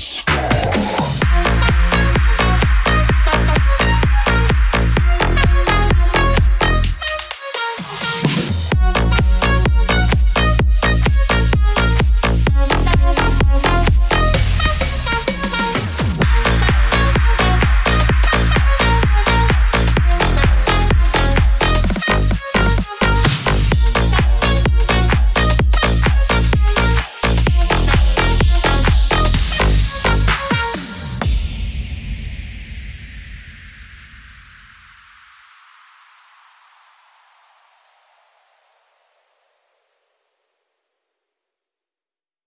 Peace.